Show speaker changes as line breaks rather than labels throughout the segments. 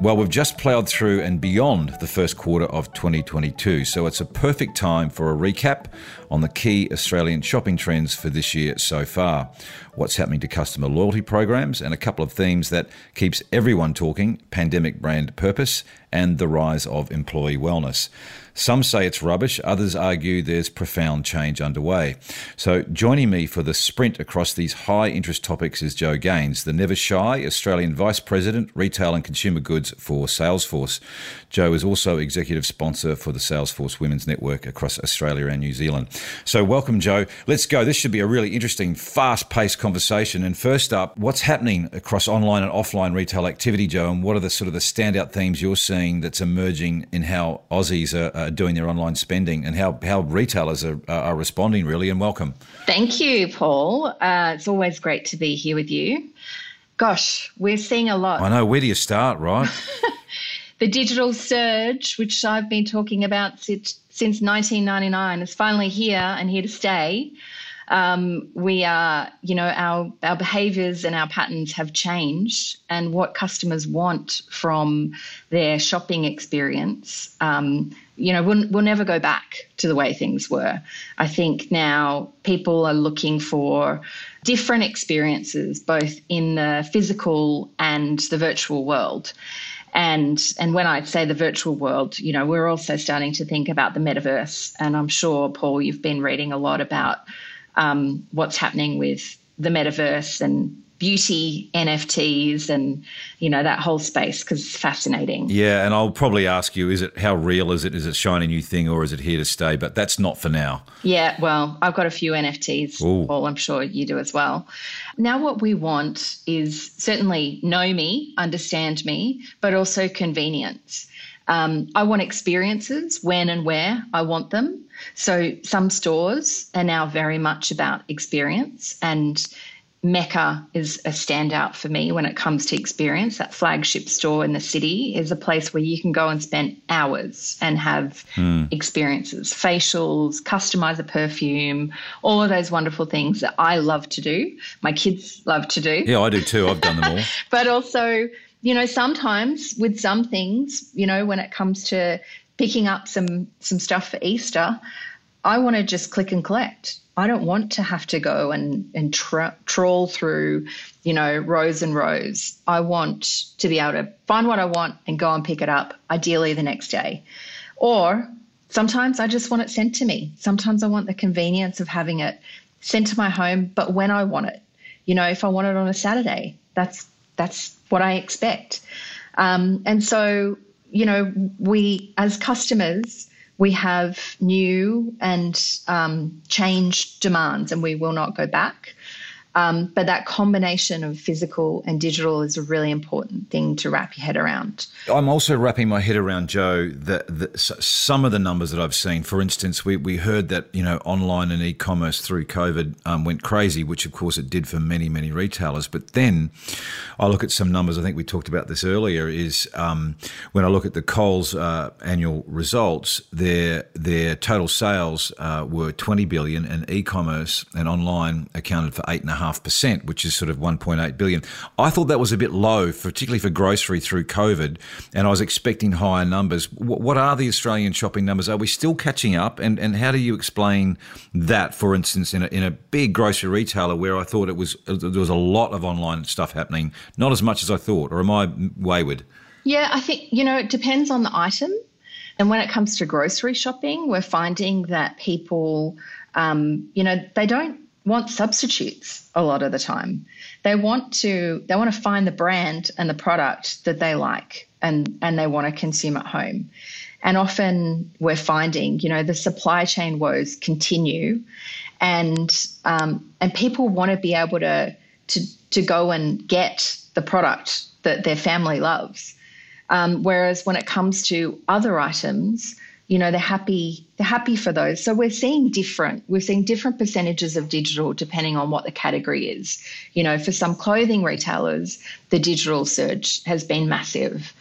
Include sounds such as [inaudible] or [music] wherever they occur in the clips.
Well, we've just ploughed through and beyond the first quarter of 2022, so it's a perfect time for a recap on the key Australian shopping trends for this year so far. What's happening to customer loyalty programs and a couple of themes that keeps everyone talking, pandemic brand purpose and the rise of employee wellness. Some say it's rubbish, others argue there's profound change underway. So, joining me for the sprint across these high interest topics is Joe Gaines, the never shy Australian Vice President, Retail and Consumer Goods for Salesforce. Joe is also executive sponsor for the Salesforce Women's Network across Australia and New Zealand. So, welcome, Joe. Let's go. This should be a really interesting, fast paced conversation. And first up, what's happening across online and offline retail activity, Joe, and what are the sort of the standout themes you're seeing that's emerging in how Aussies are, are doing their online spending and how, how retailers are, are responding, really? And welcome.
Thank you, Paul. Uh, it's always great to be here with you. Gosh, we're seeing a lot.
I know. Where do you start, right? [laughs]
the digital surge, which I've been talking about since, since 1999, is finally here and here to stay. Um, we are, you know, our our behaviours and our patterns have changed, and what customers want from their shopping experience, um, you know, we'll, we'll never go back to the way things were. I think now people are looking for different experiences, both in the physical and the virtual world. And and when I say the virtual world, you know, we're also starting to think about the metaverse. And I'm sure, Paul, you've been reading a lot about um, what's happening with the metaverse and beauty NFTs and you know that whole space because it's fascinating.
Yeah, and I'll probably ask you: Is it how real is it? Is it a shiny new thing or is it here to stay? But that's not for now.
Yeah, well, I've got a few NFTs. Ooh. Paul, I'm sure you do as well. Now, what we want is certainly know me, understand me, but also convenience. Um, I want experiences when and where I want them. So some stores are now very much about experience and Mecca is a standout for me when it comes to experience. That flagship store in the city is a place where you can go and spend hours and have mm. experiences, facials, customize a perfume, all of those wonderful things that I love to do. My kids love to do.
Yeah, I do too. I've done them all. [laughs]
but also, you know, sometimes with some things, you know, when it comes to picking up some some stuff for Easter, I want to just click and collect. I don't want to have to go and, and tra- trawl through, you know, rows and rows. I want to be able to find what I want and go and pick it up, ideally the next day. Or sometimes I just want it sent to me. Sometimes I want the convenience of having it sent to my home, but when I want it. You know, if I want it on a Saturday, that's that's what I expect. Um, and so, you know, we as customers, we have new and um, changed demands, and we will not go back. Um, but that combination of physical and digital is a really important thing to wrap your head around.
I'm also wrapping my head around, Joe, that, some of the numbers that I've seen. For instance, we, we heard that you know online and e-commerce through COVID um, went crazy, which of course it did for many many retailers. But then I look at some numbers. I think we talked about this earlier. Is um, when I look at the Coles uh, annual results, their their total sales uh, were 20 billion, and e-commerce and online accounted for eight and a half percent, which is sort of 1.8 billion. I thought that was a bit low, particularly for grocery through COVID, and I was expecting higher numbers. What are the Australian shopping numbers? Are we still catching up? And and how do you explain that, for instance, in a, in a big grocery retailer where I thought it was there was a lot of online stuff happening, not as much as I thought, or am I wayward?
Yeah, I think you know it depends on the item. And when it comes to grocery shopping, we're finding that people, um, you know, they don't want substitutes a lot of the time. They want to they want to find the brand and the product that they like and and they want to consume at home. And often we're finding, you know, the supply chain woes continue, and um, and people want to be able to to to go and get the product that their family loves. Um, whereas when it comes to other items, you know they're happy they're happy for those. So we're seeing different we're seeing different percentages of digital depending on what the category is. You know for some clothing retailers the digital surge has been massive.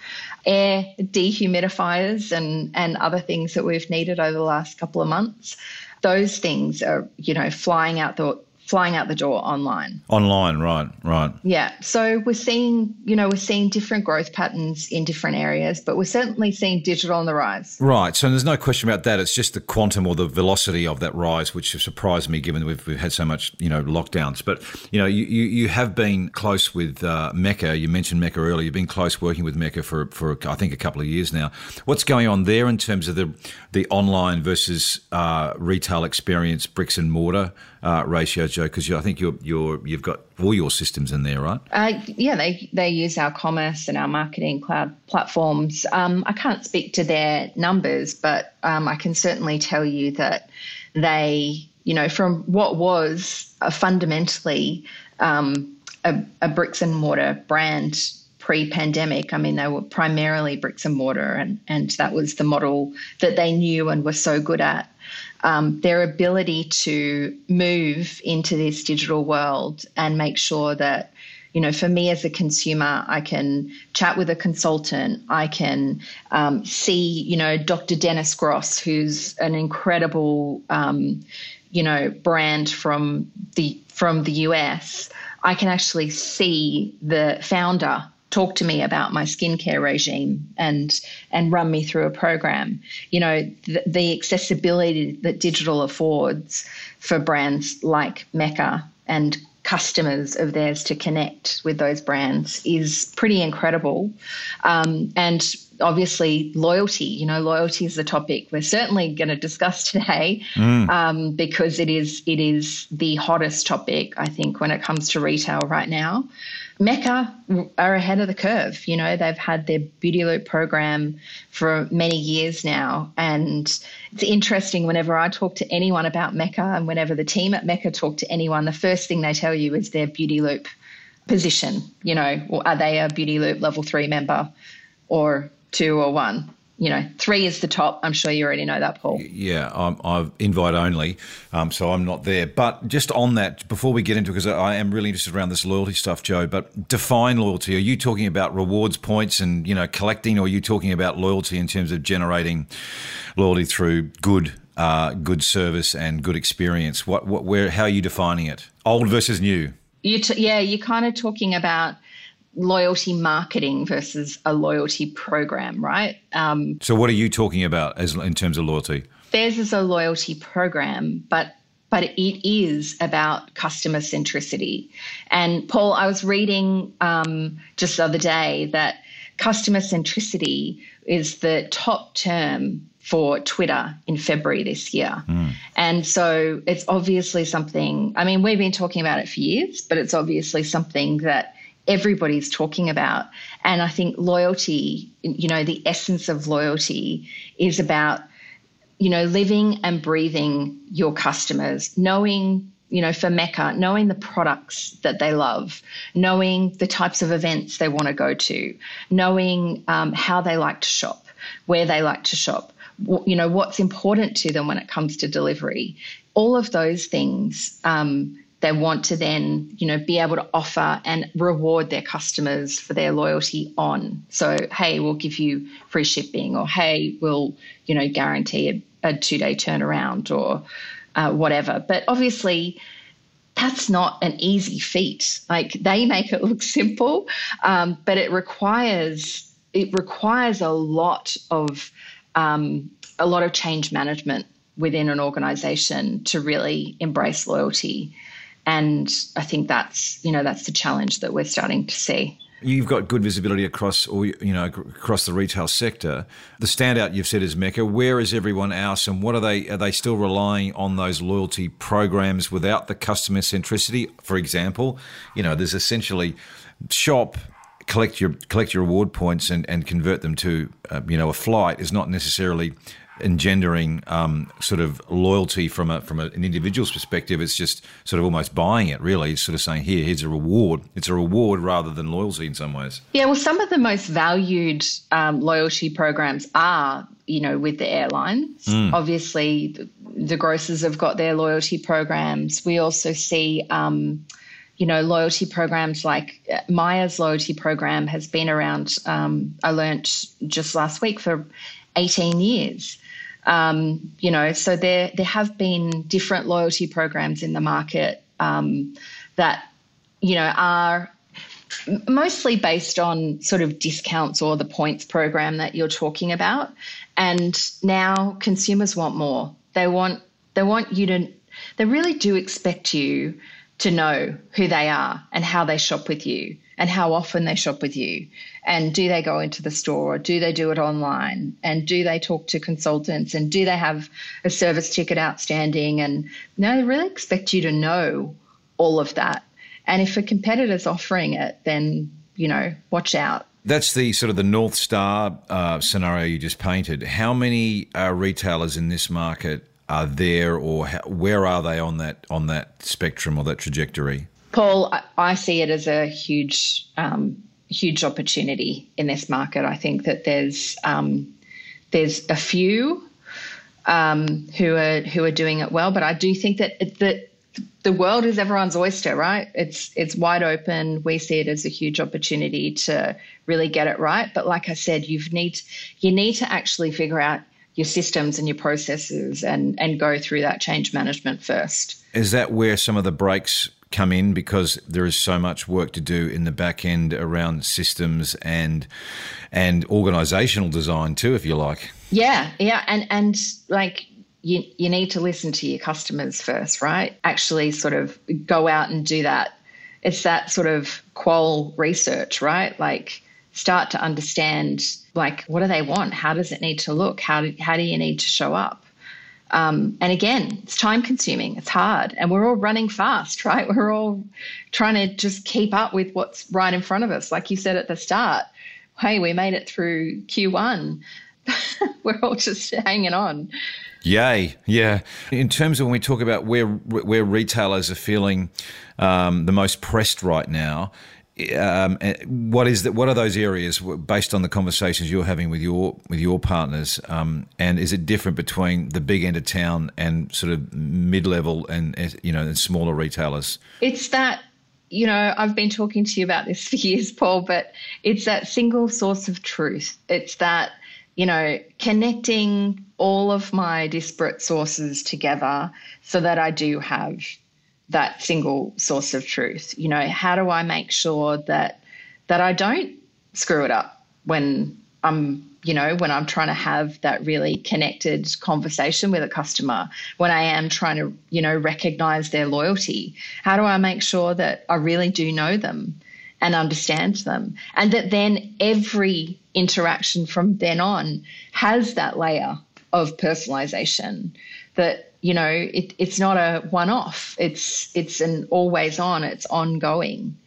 Air dehumidifiers and and other things that we've needed over the last couple of months those things are you know flying out the flying out the door online.
Online, right, right.
Yeah. So we're seeing, you know, we're seeing different growth patterns in different areas, but we're certainly seeing digital on the rise.
Right. So there's no question about that. It's just the quantum or the velocity of that rise, which has surprised me given we've, we've had so much, you know, lockdowns. But, you know, you, you, you have been close with uh, Mecca. You mentioned Mecca earlier. You've been close working with Mecca for, for I think, a couple of years now. What's going on there in terms of the, the online versus uh, retail experience, bricks and mortar? Uh, ratio, Joe? Because I think you're, you're, you've got all your systems in there, right?
Uh, yeah, they, they use our commerce and our marketing cloud platforms. Um, I can't speak to their numbers, but um, I can certainly tell you that they, you know, from what was a fundamentally um, a, a bricks and mortar brand pre-pandemic. I mean, they were primarily bricks and mortar, and and that was the model that they knew and were so good at um, their ability to move into this digital world and make sure that you know, for me as a consumer, I can chat with a consultant. I can um, see, you know, Dr. Dennis Gross, who's an incredible, um, you know, brand from the from the US. I can actually see the founder talk to me about my skincare regime and and run me through a program. You know, the, the accessibility that digital affords for brands like Mecca and customers of theirs to connect with those brands is pretty incredible. Um, and obviously, loyalty. You know, loyalty is the topic we're certainly going to discuss [laughs] today mm. um, because it is it is the hottest topic I think when it comes to retail right now. Mecca are ahead of the curve. You know, they've had their Beauty Loop program for many years now. And it's interesting whenever I talk to anyone about Mecca and whenever the team at Mecca talk to anyone, the first thing they tell you is their Beauty Loop position. You know, are they a Beauty Loop level three member or two or one? you know, three is the top. I'm sure you already know that, Paul.
Yeah, I'm, I'm invite only, um, so I'm not there. But just on that, before we get into, because I am really interested around this loyalty stuff, Joe. But define loyalty. Are you talking about rewards points and you know collecting, or are you talking about loyalty in terms of generating loyalty through good, uh, good service and good experience? What, what, where, how are you defining it? Old versus new.
You t- yeah, you're kind of talking about loyalty marketing versus a loyalty program, right?
Um, so, what are you talking about as in terms of loyalty?
Theirs is a loyalty program, but but it is about customer centricity. And Paul, I was reading um, just the other day that customer centricity is the top term for Twitter in February this year. Mm. And so it's obviously something, I mean, we've been talking about it for years, but it's obviously something that everybody's talking about. And I think loyalty, you know, the essence of loyalty is about, you know, living and breathing your customers, knowing, you know, for Mecca, knowing the products that they love, knowing the types of events they want to go to, knowing um, how they like to shop, where they like to shop, you know, what's important to them when it comes to delivery. All of those things. Um, they want to then, you know, be able to offer and reward their customers for their loyalty on. So, hey, we'll give you free shipping, or hey, we'll, you know, guarantee a, a two day turnaround, or uh, whatever. But obviously, that's not an easy feat. Like they make it look [laughs] simple, um, but it requires it requires a lot of um, a lot of change management within an organization to really embrace loyalty and I think that's you know that's the challenge that we're starting to see.
You've got good visibility across, or you know, across the retail sector. The standout you've said is Mecca. Where is everyone else, and what are they? Are they still relying on those loyalty programs without the customer centricity? For example, you know, there's essentially shop, collect your collect your reward points, and, and convert them to uh, you know a flight is not necessarily engendering um, sort of loyalty from a from a, an individual's perspective. It's just sort of almost buying it. Really, it's sort of saying, "Here, here's a reward." It's a reward rather than loyalty in some ways.
Yeah, well, some of the most valued um, loyalty programs are, you know, with the airlines. Mm. Obviously, the, the, grocers have got their loyalty programs. We also see. Um, you know, loyalty programs like uh, Myer's loyalty program has been around, um, I learnt just last week, for 18 years. Um, you know, so there there have been different loyalty programs in the market um, that you know are mostly based on sort of discounts or the points program that you're talking about. And now consumers want more. They want they want you to they really do expect you to know who they are and how they shop with you and how often they shop with you. And do they go into the store or do they do it online? And do they talk to consultants? And do they have a service ticket outstanding? And no they really expect you to know all of that. And if a competitor's offering it then you know watch out.
That's the sort of the North Star uh, scenario you just painted. How many uh, retailers in this market are there, or how, where are they on that on that spectrum or that trajectory?
Paul, I see it as a huge, um, huge opportunity in this market. I think that there's um, there's a few um, who are who are doing it well, but I do think that that the world is everyone's oyster, right? It's it's wide open. We see it as a huge opportunity to really get it right. But like I said, you need you need to actually figure out your systems and your processes and and go through that change management first.
Is that where some of the breaks come in? Because there is so much work to do in the back end around systems and and organizational design too if you like.
Yeah yeah. And and like you you need to listen to your customers first right? Actually sort of go out and do that. It's that sort of qual research right? Like start to understand like what do they want how does it need to look how do, how do you need to show up um, and again, it's time consuming, it's hard, and we're all running fast, [laughs] right? We're all trying to just keep up with what's right in front of us. Like you said at the start, hey, we made it through Q1. [laughs] we're all just hanging on.
Yay, yeah. In terms of when we talk about where where retailers are feeling um, the most pressed right now, um, eh, what is that? What are those areas based on the conversations you're having with your with your partners? Um, and is it different between the big end of town and sort of mid level and eh, you know and smaller retailers?
It's that you know I've been talking to you about this [laughs] for years, Paul, but it's that single source of truth. It's that you know connecting all of my disparate sources together so that I do have that single source of truth. You know, how do I make sure that that I don't screw it up when I'm you know, when I'm trying to have that really connected conversation with a customer, when I am trying to, you know, recognize their loyalty, how do I make sure that I really do know them and understand them? And that then every interaction from then on has that layer of personalization that you know, it, it's not a one off. It's it's an always on. It's ongoing,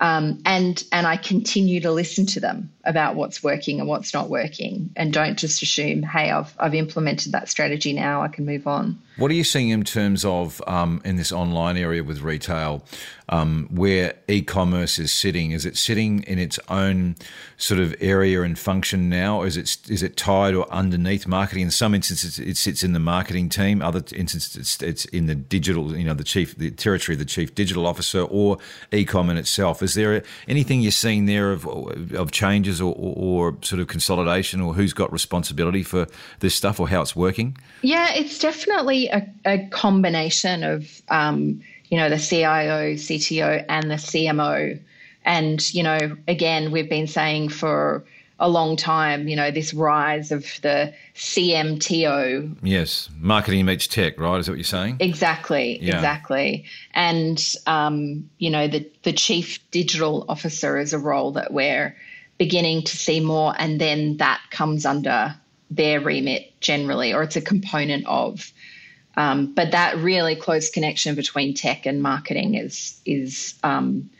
um, and and I continue to listen to them about what's working and what's not working, and don't just assume, hey, I've I've implemented that strategy now. I can move on.
What are you seeing in terms of um, in this online area with retail, um, where e-commerce is sitting? Is it sitting in its own sort of area and function now? Is it is it tied or underneath marketing? In some instances, it sits in the marketing team. Other instances, it's, it's in the digital, you know, the chief, the territory of the chief digital officer or e-com in itself. Is there anything you're seeing there of of changes or, or, or sort of consolidation, or who's got responsibility for this stuff, or how it's working?
Yeah, it's definitely a, a combination of, um, you know, the CIO, CTO, and the CMO. And, you know, again, we've been saying for a long time, you know, this rise of the CMTO.
Yes, marketing meets tech, right? Is that what you're saying?
Exactly, yeah. exactly. And, um, you know, the, the chief digital officer is a role that we're beginning to see more, and then that comes under their remit generally, or it's a component of. Um, but that really close connection between tech and marketing is is um,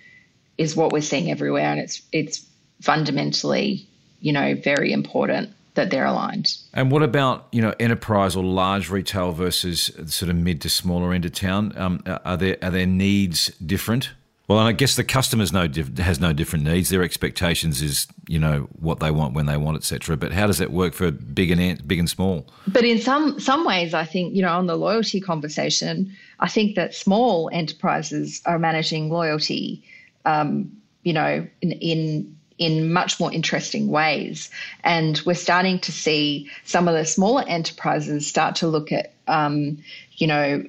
is what we're seeing everywhere, and it's it's fundamentally, you know, very important. that they're aligned.
And what about you know enterprise or large retail versus sort of mid to smaller end of town? Um, are there are their needs different? Well, and I guess the customers no has no different needs. Their expectations is you know what they want when they want, etc. But how does that work for big and big and small?
But in some some ways, I think you know on the loyalty conversation, I think that small enterprises are managing loyalty, um, you know, in, in in much more interesting ways. And we're starting to see some of the smaller enterprises start to look at, um, you know,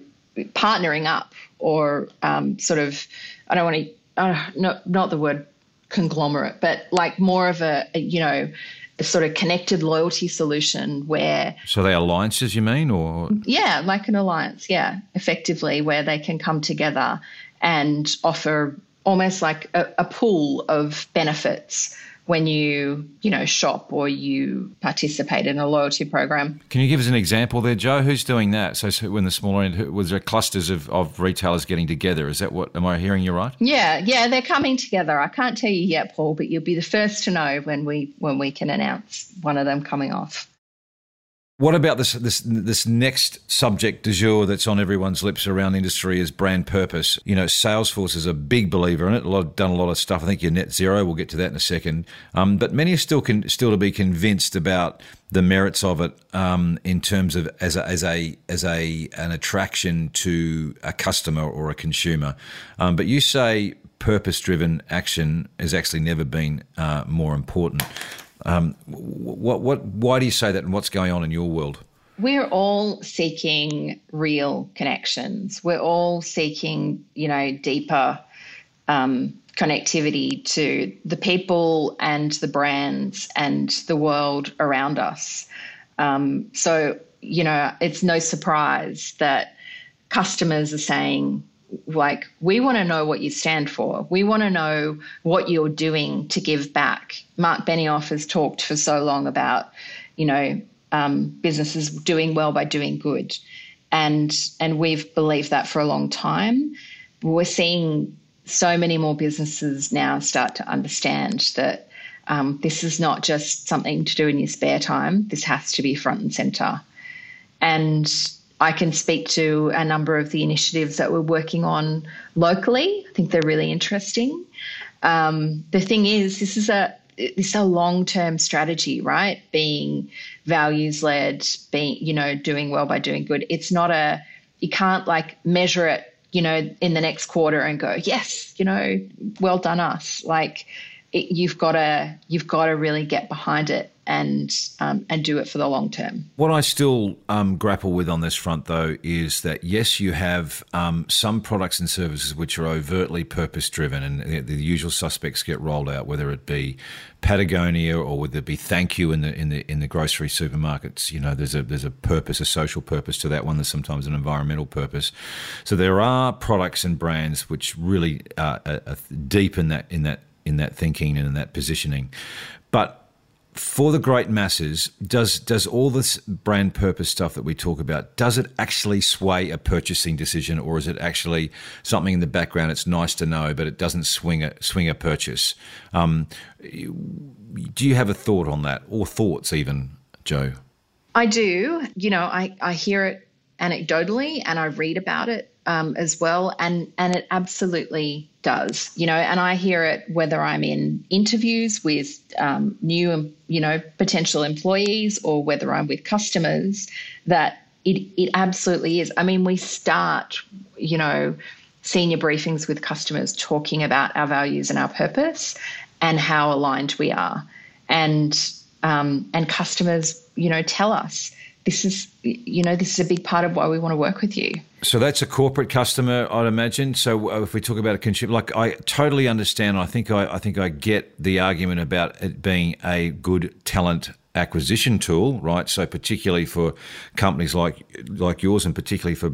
partnering up or um, sort of, I don't want to, uh, not, not the word conglomerate, but like more of a, a you know, a sort of connected loyalty solution where.
So they alliances, you mean, or?
Yeah, like an alliance, yeah, effectively, where they can come together and offer almost like a, a pool of benefits when you you know shop or you participate in a loyalty program.
Can you give us an example there, Joe? Who's doing that? So, so when the smaller end, was there clusters of, of retailers getting together? Is that what? Am I hearing you right?
Yeah, yeah, they're coming together. I can't tell you yet, Paul, but you'll be the first to know when we when we can announce one of them coming off.
What about this this this next subject du jour that's on everyone's lips around industry is brand purpose? You know, Salesforce is a big believer in it. A lot done a lot of stuff. I think you're net zero. We'll get to that in a second. Um, but many are still can, still to be convinced about the merits of it um, in terms of as a, as a as a an attraction to a customer or a consumer. Um, but you say purpose driven action has actually never been uh, more important. Um, what, what, why do you say that, and what's going on in your world?
We're all seeking real connections. We're all seeking, you know, deeper um, connectivity to the people and the brands and the world around us. Um, so, you know, it's no surprise that customers are saying, like we want to know what you stand for. We want to know what you're doing to give back. Mark Benioff has talked for so long about, you know, um, businesses doing well by doing good, and and we've believed that for a long time. We're seeing so many more businesses now start to understand that um, this is not just something to do in your spare time. This has to be front and center, and I can speak to a number of the initiatives that we're working on locally. I think they're really interesting. Um, the thing is, this is a is a long term strategy, right? Being values led, being you know doing well by doing good. It's not a you can't like measure it, you know, in the next quarter and go, yes, you know, well done us. Like it, you've got to you've got to really get behind it and um, and do it for the long term.
What I still um, grapple with on this front, though, is that yes, you have um, some products and services which are overtly purpose driven, and the, the, usual suspects get rolled out, whether it be Patagonia or whether it be Thank You in the in the in the grocery supermarkets. You know, there's a there's a purpose, a social purpose to that one. There's sometimes an environmental purpose. So there are products and brands which really are, are deep in that in that in that thinking and in that positioning, but for the great masses, does does all this brand purpose stuff that we talk about does it actually sway a purchasing decision, or is it actually something in the background? It's nice to know, but it doesn't swing a swing a purchase. Um, do you have a thought on that, or thoughts even, Joe?
I do. You know, I I hear it anecdotally, and I read about it um, as well, and and it absolutely does. You know, and I hear it whether I'm in interviews with um, new, you know, potential employees or whether I'm with customers that it it absolutely is. I mean, we start, you know, senior briefings with customers talking about our values and our purpose and how aligned we are, and um, and customers, you know, tell us this is you know this is a big part of why we want to work with you
so that's a corporate customer i'd imagine so uh, if we talk about a consumer like i totally understand i think i, I think i get the argument about it being a good talent acquisition tool, right? So particularly for companies like like yours, and particularly for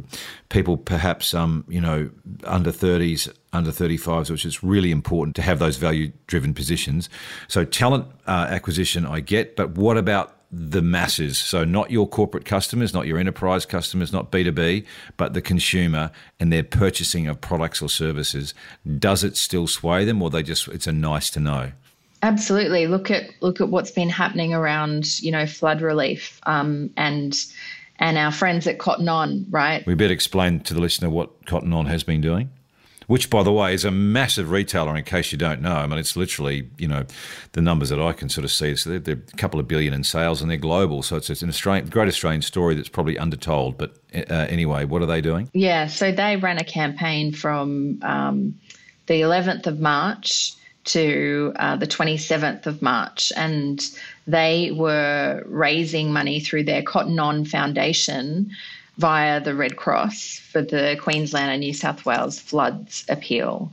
people perhaps um, you know under thirties, under thirty fives, which is really important to have those value driven positions. So talent uh, acquisition, I get, but what about the masses. So, not your corporate customers, not your enterprise customers, not B2B, but the consumer and their purchasing of products or services. Does it still sway them or they just, it's a nice to know?
Absolutely. Look at look at what's been happening around you know flood relief um, and and our friends at Cotton On, right?
We better explain to the listener what Cotton On has been doing. Which, by the way, is a massive retailer. In case you don't know, I mean, it's literally you know the numbers that I can sort of see. So they're, they're a couple of billion in sales, and they're global. So it's, it's an Australian, great Australian story that's probably undertold. But uh, anyway, what are they doing?
Yeah, so they ran a campaign from um, the 11th of March to uh, the 27th of March, and they were raising money through their Cotton On Foundation via the Red Cross for the Queensland and New South Wales floods appeal.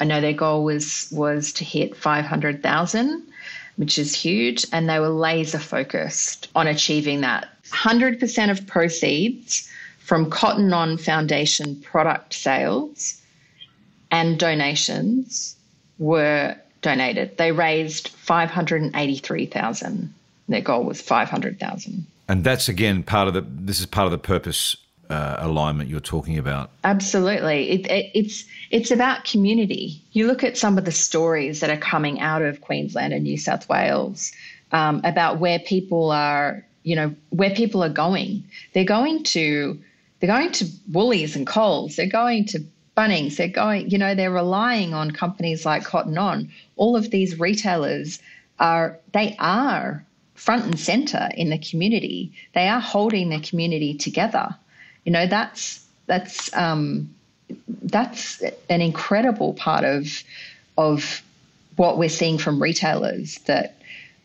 I know their goal was was to hit 500,000, which is huge, and they were laser focused on achieving that. 100% of proceeds from Cotton On Foundation product sales and donations were donated. They raised 583,000. Their goal was 500,000.
And that's again part of the. This is part of the purpose uh, alignment you're talking about.
Absolutely, it, it, it's it's about community. You look at some of the stories that are coming out of Queensland and New South Wales um, about where people are, you know, where people are going. They're going to they're going to Woolies and Coles. They're going to Bunnings, they're going, you know, they're relying on companies like Cotton On. All of these retailers are, they are front and center in the community. They are holding the community together. You know, that's, that's, um, that's an incredible part of, of what we're seeing from retailers that,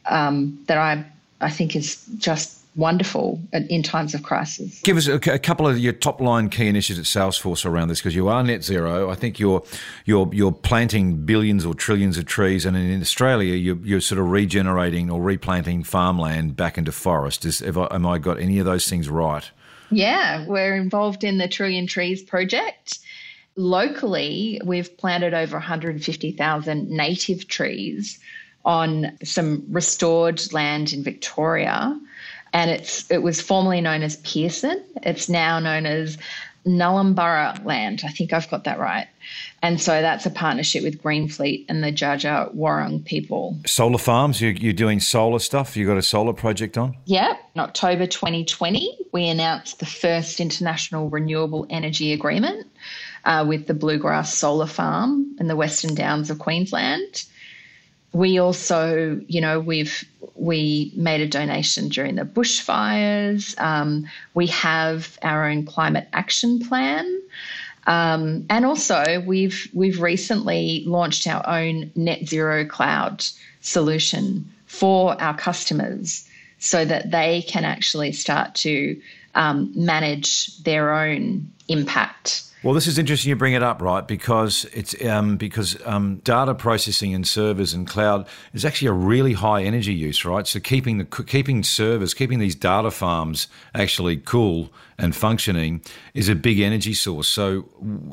um, that I, I think is just wonderful in times of crisis.
Give us a, a, couple of your top line key initiatives at Salesforce around this because you are net zero. I think you're you're you're planting billions or trillions of trees, and in Australia you're, you're sort of regenerating or replanting farmland back into forest. Is have I, am I got any of those things right?
Yeah, we're involved in the Trillion Trees project. Locally, we've planted over 150,000 native trees on some restored land in Victoria and it's it was formerly known as Pearson. It's now known as Nullumburra land. I think I've got that right. And so that's a partnership with Greenfleet and the Dja Wurrung people.
Solar farms, you're, you're doing solar stuff? You got a solar project on?
Yeah. In October 2020, we announced the first international renewable energy agreement uh, with the Bluegrass Solar Farm in the Western Downs of Queensland we also, you know, we've we made a donation during the bushfires. Um, we have our own climate action plan, um, and also we've we've recently launched our own net zero cloud solution for our customers, so that they can actually start to um, manage their own impact
well, this is interesting you bring it up, right? Because it's um, because um, data processing and servers and cloud is actually a really high energy use, right? So keeping the keeping servers, keeping these data farms actually cool and functioning is a big energy source. So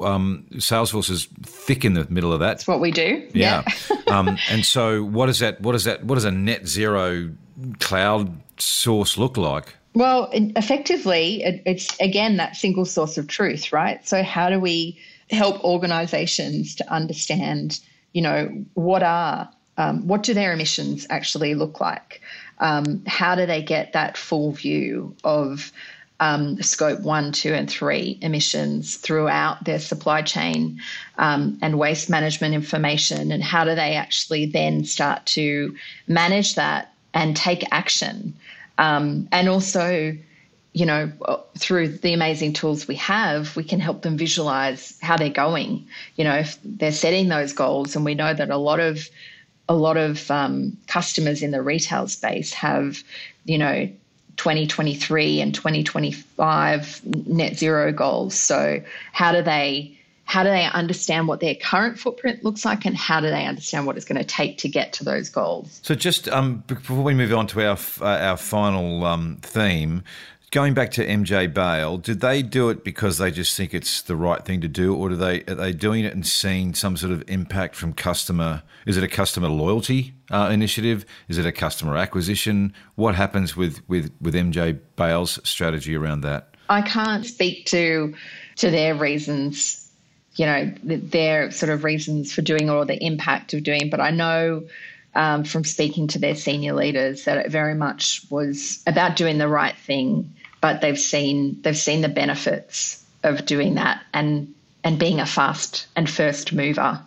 um, Salesforce is thick in the middle of that.
That's what we do.
Yeah. yeah. [laughs] Um, and so, what is that? What is that? What does a net zero cloud source look like?
Well, effectively, it's again that single source of truth, right? So, how do we help organizations to understand, you know, what are, um, what do their emissions actually look like? Um, how do they get that full view of um, scope one, two, and three emissions throughout their supply chain um, and waste management information? And how do they actually then start to manage that and take action? Um, and also, you know, through the amazing tools we have, we can help them visualize how they're going. You know, if they're setting those goals, and we know that a lot of a lot of um, customers in the retail space have, you know, 2023 and 2025 net zero goals. So how do they how do they understand what their current footprint looks like and how do they understand what it's going to take to get to those goals
so just um, before we move on to our uh, our final um, theme going back to MJ Bale, did they do it because they just think it's the right thing to do, or do they are they doing it and seeing some sort of impact from customer? Is it a customer loyalty uh, initiative? Is it a customer acquisition? What happens with with with MJ Bale's strategy around that?
I can't speak to to their reasons you know, their sort of reasons for doing or the impact of doing. But I know um, from speaking to their senior leaders that it very much was about doing the right thing, but they've seen they've seen the benefits of doing that and and being a fast and first mover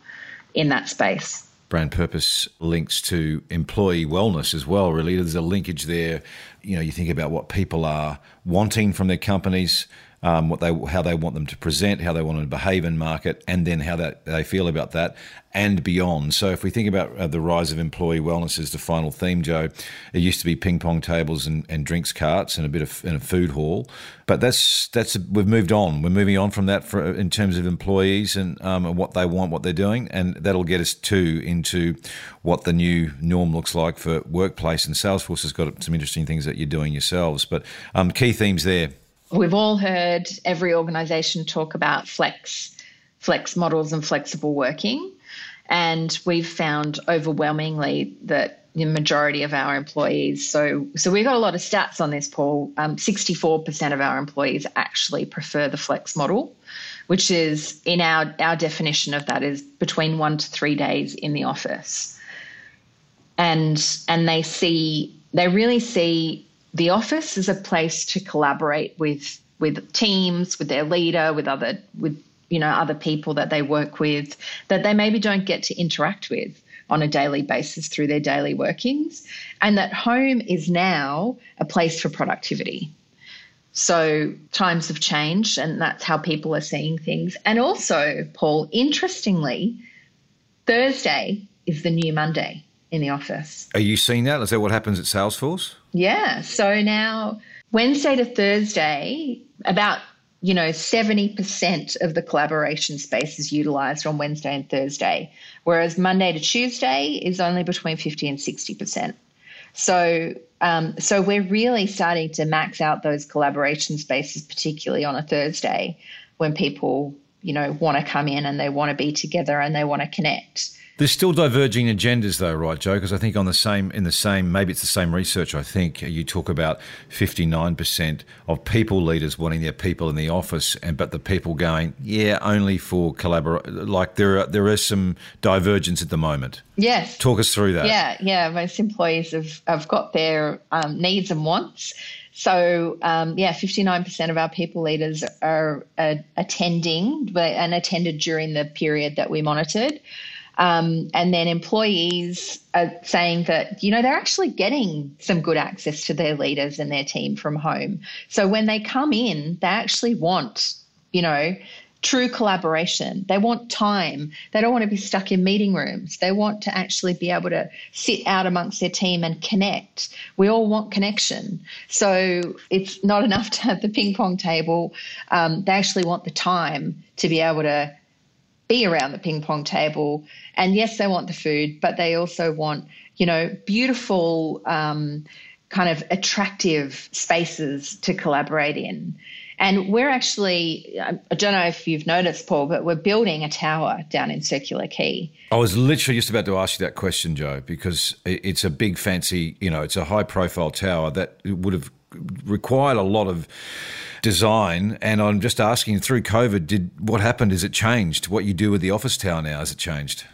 in that space.
Brand purpose links to employee wellness as well, really. There's a linkage there. You know, you think about what people are wanting from their companies, um, what they how they want them to present, how they want them to behave in market, and then how that they feel about that and beyond. So if we think about uh, the rise of employee wellness as the final theme, Joe, it used to be ping pong tables and, and drinks carts and a bit of a food hall, but that's that's we've moved on. We're moving on from that for, in terms of employees and, um, and what they want, what they're doing, and that'll get us too into what the new norm looks like for workplace. And Salesforce has got some interesting things that you're doing yourselves, but um, key themes there.
We've all heard every organisation talk about flex, flex models and flexible working. And we've found overwhelmingly that the majority of our employees, so so we've got a lot of stats on this, Paul. Um, 64% of our employees actually prefer the flex model, which is in our our definition of that is between one to three days in the office. And and they see they really see the office is a place to collaborate with with teams, with their leader, with other with you know other people that they work with that they maybe don't get to interact with on a daily basis through their daily workings, and that home is now a place for productivity. So times have changed, and that's how people are seeing things. And also, Paul, interestingly, Thursday is the new Monday in the office.
Are you seeing that? Is that what happens at Salesforce?
Yeah. So now Wednesday to Thursday, about you know, 70% of the collaboration space is utilized on Wednesday and Thursday, whereas Monday to Tuesday is only between 50 and 60%. So, um, so we're really starting to max out those collaboration spaces, particularly on a Thursday when people, you know, want to come in and they want to be together and they want to connect.
There's still diverging agendas, though, right, Joe? Because I think on the same, in the same, maybe it's the same research. I think you talk about 59% of people leaders wanting their people in the office, and but the people going, yeah, only for collaborate. Like there, are, there is some divergence at the moment.
Yes.
Talk us through that.
Yeah, yeah. Most employees have have got their um, needs and wants. So, um, yeah, 59% of our people leaders are uh, attending and attended during the period that we monitored. Um, and then employees are saying that, you know, they're actually getting some good access to their leaders and their team from home. So when they come in, they actually want, you know, true collaboration. They want time. They don't want to be stuck in meeting rooms. They want to actually be able to sit out amongst their team and connect. We all want connection. So it's not enough to have the ping pong table. Um, they actually want the time to be able to be around the ping pong table. And yes, they want the food, but they also want, you know, beautiful, um, kind of attractive spaces to collaborate in. And we're actually, I don't know if you've noticed, Paul, but we're building a tower down in Circular Quay.
I was literally just about to ask you that question, Joe, because it's a big, fancy, you know, it's a high profile tower that would have required a lot of design. And I'm just asking, through COVID, did what happened? Is it changed? What you do with the office tower now? Has it changed?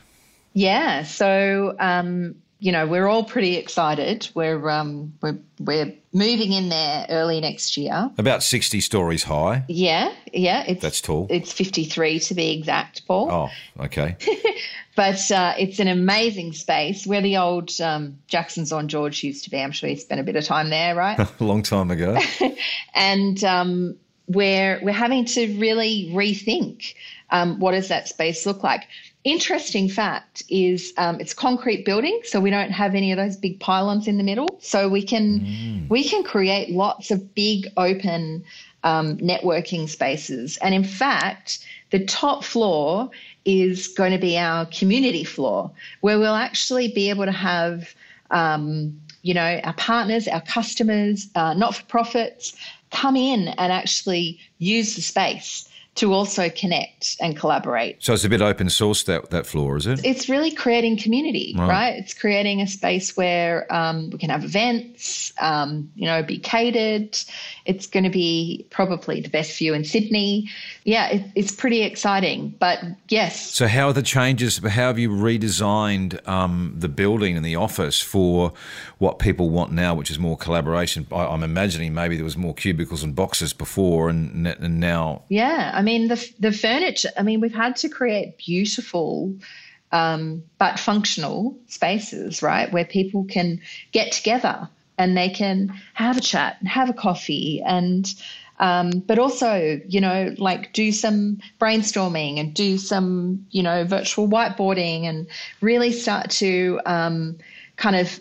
Yeah. So um, you know, we're all pretty excited. We're um, we're we're moving in there early next year.
About sixty stories high.
Yeah, yeah.
It's, That's tall.
It's fifty three to be exact, Paul.
Oh, okay. [laughs]
but uh, it's an amazing space where the old um, Jackson's on George used to be. I'm sure you spent a bit of time there, right?
a [laughs] long time ago. [laughs]
and um, we're we're having to really rethink um, what does that space look like Interesting fact is um, it's concrete building, so we don't have any of those big pylons in the middle. So we can mm. we can create lots of big open um, networking spaces. And in fact, the top floor is going to be our community floor, where we'll actually be able to have um, you know our partners, our customers, uh, not for profits come in and actually use the space to also connect and collaborate.
So it's a bit open source that that floor, is it?
It's really creating community, right? right? It's creating a space where um, we can have events, um, you know, be catered. It's going to be probably the best view in Sydney. Yeah, it, it's pretty exciting. But yes.
So how are the changes? How have you redesigned um, the building and the office for what people want now, which is more collaboration? I, I'm imagining maybe there was more cubicles and boxes before, and, and now.
Yeah, I mean the the furniture. I mean we've had to create beautiful. Um, but functional spaces, right, where people can get together and they can have a chat and have a coffee and um, but also you know like do some brainstorming and do some you know virtual whiteboarding and really start to um, kind of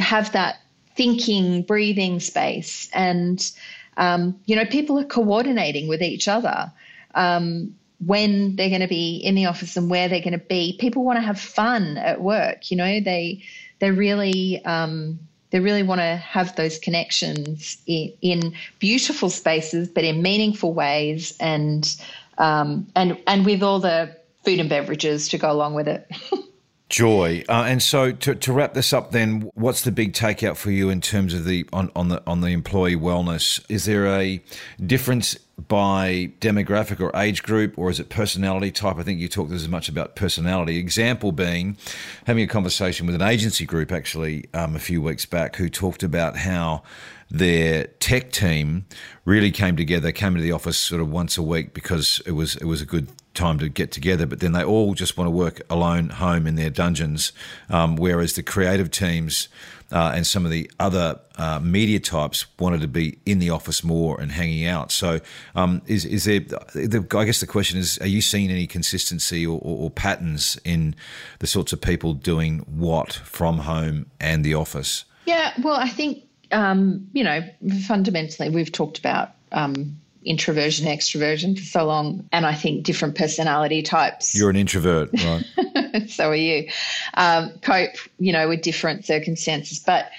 have that thinking breathing space and um, you know, people are coordinating with each other um, when they're going to be in the office and where they're going to be. People want to have fun at work. You know, they they really um, they really want to have those connections in, in, beautiful spaces, but in meaningful ways, and um, and and with all the food and beverages to go along with it. [laughs]
Joy, uh, and so to, to wrap this up, then, what's the big takeout for you in terms of the on, on the on the employee wellness? Is there a difference by demographic or age group, or is it personality type? I think you talked as much about personality. Example being having a conversation with an agency group actually um, a few weeks back who talked about how their tech team really came together, came into the office sort of once a week because it was it was a good time to get together, but then they all just want to work alone home in their dungeons. Um, whereas the creative teams uh, and some of the other uh, media types wanted to be in the office more and hanging out. So, um, is is there? The, I guess the question is: Are you seeing any consistency or, or, or patterns in the sorts of people doing what from home and the office?
Yeah, well, I think um, you know fundamentally we've talked about. Um, introversion, extroversion for so long. And I think different personality types.
You're an introvert, [laughs]
right? so are you. Um, cope, you know, with different circumstances. But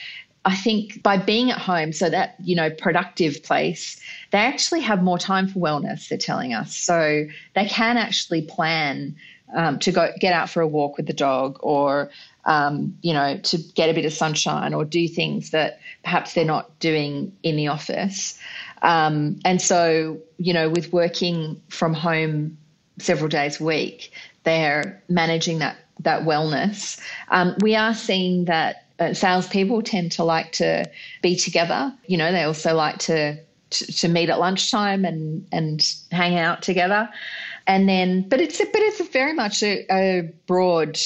I think by being at home, so that, you know, productive place, they actually have more time for wellness, they're telling us. So they can actually plan um, to go get out for a walk with the dog or, um, you know, to get a bit of sunshine or do things that perhaps they're not doing in the office. Um, and so, you know, with working from home several days a week, they're managing that that wellness. Um, we are seeing that uh, salespeople tend to like to be together. You know, they also like to to, to meet at lunchtime and and hang out together. And then, but it's a, but it's very much a, a broad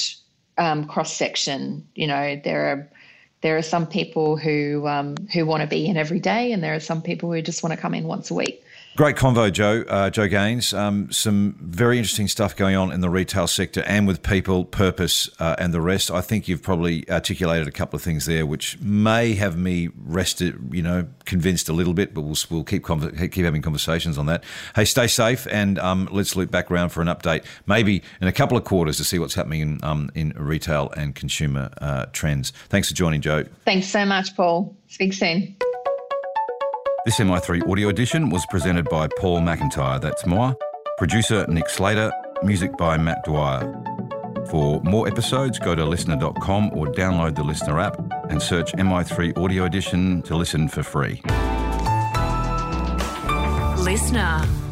um, cross section. You know, there are there are some people who um, who want to be in every day, and there are some people who just want to come in once a week.
Great convo, Joe. Uh, Joe Gaines. Um, some very interesting stuff going on in the retail sector and with people, purpose, uh, and the rest. I think you've probably articulated a couple of things there, which may have me rested, you know, convinced a little bit. But we'll we'll keep keep having conversations on that. Hey, stay safe, and um, let's loop back around for an update, maybe in a couple of quarters, to see what's happening in um, in retail and consumer uh, trends. Thanks for joining, Joe.
Thanks so much, Paul. Speak soon.
This MI3 audio edition was presented by Paul McIntyre, that's more. Producer Nick Slater, music by Matt Dwyer. For more episodes, go to listnr.com or download the LiSTNR app and search MI3 Audio Edition to listen for free. LiSTNR.